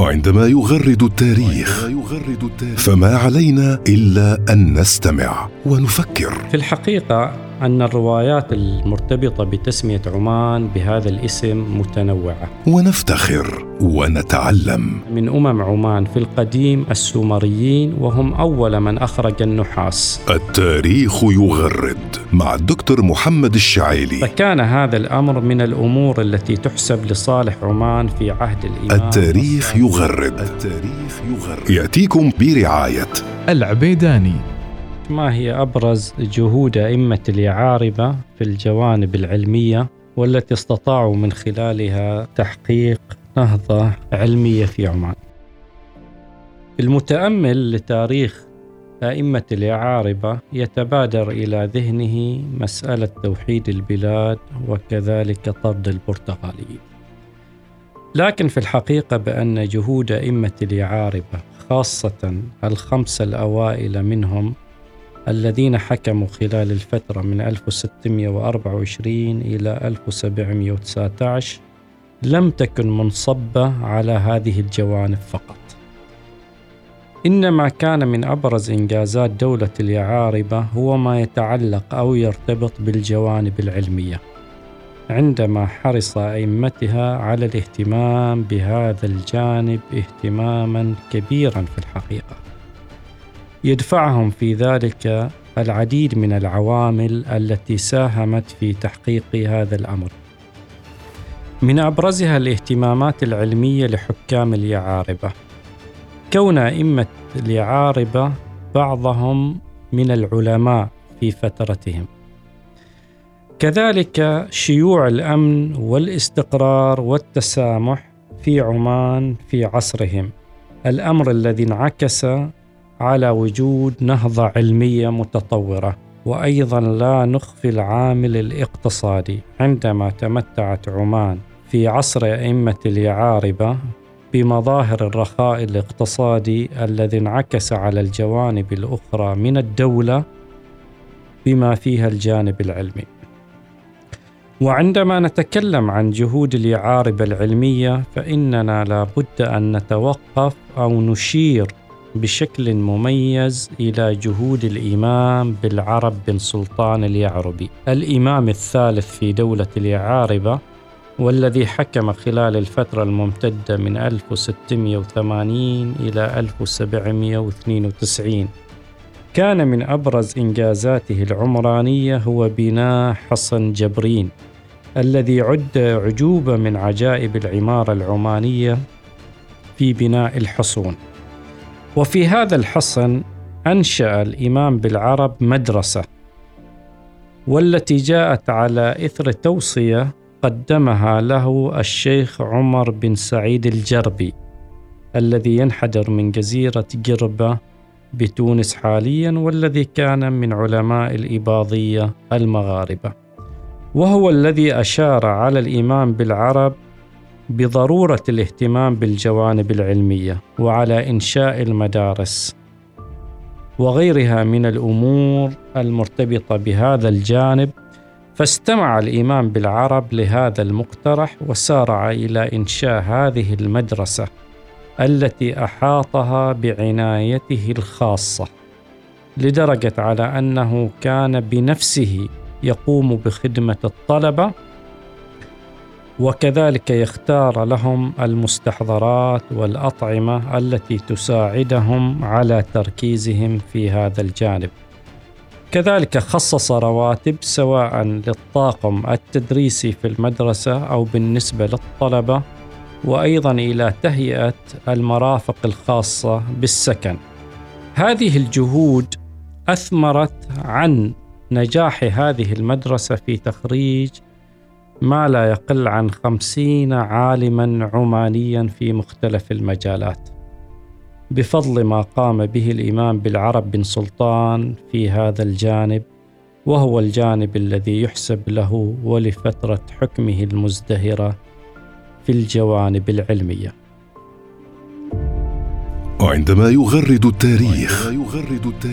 وعندما يغرد التاريخ. فما علينا إلا أن نستمع ونفكر. في الحقيقة أن الروايات المرتبطة بتسمية عمان بهذا الاسم متنوعة. ونفتخر ونتعلم. من أمم عمان في القديم السومريين وهم أول من أخرج النحاس. التاريخ يغرد مع الدكتور محمد الشعيلي. فكان هذا الأمر من الأمور التي تحسب لصالح عمان في عهد الإمام التاريخ يغرد. التاريخ يغرد. يأتيكم برعاية. العبيداني. ما هي أبرز جهود أئمة اليعاربة في الجوانب العلمية والتي استطاعوا من خلالها تحقيق نهضة علمية في عمان المتأمل لتاريخ أئمة اليعاربة يتبادر إلى ذهنه مسألة توحيد البلاد وكذلك طرد البرتغاليين. لكن في الحقيقة بأن جهود أئمة اليعاربة خاصة الخمسة الأوائل منهم الذين حكموا خلال الفترة من 1624 إلى 1719 لم تكن منصبة على هذه الجوانب فقط. إنما كان من أبرز إنجازات دولة اليعاربة هو ما يتعلق أو يرتبط بالجوانب العلمية عندما حرص أئمتها على الاهتمام بهذا الجانب اهتماما كبيرا في الحقيقة يدفعهم في ذلك العديد من العوامل التي ساهمت في تحقيق هذا الأمر. من أبرزها الاهتمامات العلمية لحكام اليعاربة. كون أئمة اليعاربة بعضهم من العلماء في فترتهم. كذلك شيوع الأمن والاستقرار والتسامح في عمان في عصرهم. الأمر الذي انعكس على وجود نهضة علمية متطورة وأيضا لا نخفي العامل الاقتصادي عندما تمتعت عمان في عصر أئمة اليعاربة بمظاهر الرخاء الاقتصادي الذي انعكس على الجوانب الأخرى من الدولة بما فيها الجانب العلمي. وعندما نتكلم عن جهود اليعارب العلمية فإننا لابد أن نتوقف أو نشير بشكل مميز إلى جهود الإمام بالعرب بن سلطان اليعربي، الإمام الثالث في دولة اليعاربه والذي حكم خلال الفترة الممتدة من 1680 إلى 1792 كان من أبرز إنجازاته العمرانية هو بناء حصن جبرين الذي عد عجوبة من عجائب العمارة العمانية في بناء الحصون. وفي هذا الحصن أنشأ الإمام بالعرب مدرسة والتي جاءت على إثر توصية قدمها له الشيخ عمر بن سعيد الجربي الذي ينحدر من جزيرة جربة بتونس حاليا والذي كان من علماء الإباضية المغاربة. وهو الذي أشار على الإمام بالعرب بضرورة الاهتمام بالجوانب العلمية وعلى إنشاء المدارس وغيرها من الأمور المرتبطة بهذا الجانب فاستمع الإمام بالعرب لهذا المقترح وسارع إلى إنشاء هذه المدرسة التي أحاطها بعنايته الخاصة لدرجة على أنه كان بنفسه يقوم بخدمة الطلبة وكذلك يختار لهم المستحضرات والأطعمة التي تساعدهم على تركيزهم في هذا الجانب كذلك خصص رواتب سواء للطاقم التدريسي في المدرسة أو بالنسبة للطلبة وأيضا إلى تهيئة المرافق الخاصة بالسكن. هذه الجهود أثمرت عن نجاح هذه المدرسة في تخريج ما لا يقل عن خمسين عالما عمانيا في مختلف المجالات. بفضل ما قام به الإمام بالعرب بن سلطان في هذا الجانب وهو الجانب الذي يحسب له ولفترة حكمه المزدهرة في الجوانب العلمية. وعندما يغرد التاريخ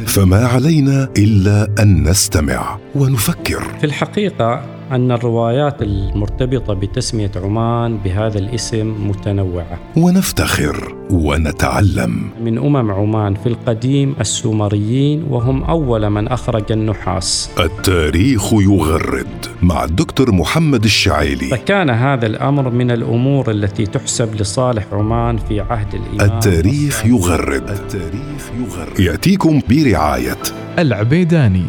فما علينا إلا أن نستمع. ونفكر. في الحقيقة أن الروايات المرتبطة بتسمية عمان بهذا الاسم متنوعة. ونفتخر ونتعلم. من أمم عمان في القديم السومريين وهم أول من أخرج النحاس. التاريخ يغرد مع الدكتور محمد الشعيلي. فكان هذا الأمر من الأمور التي تحسب لصالح عمان في عهد الإمام التاريخ يغرد. التاريخ يغرد. يأتيكم برعاية. العبيداني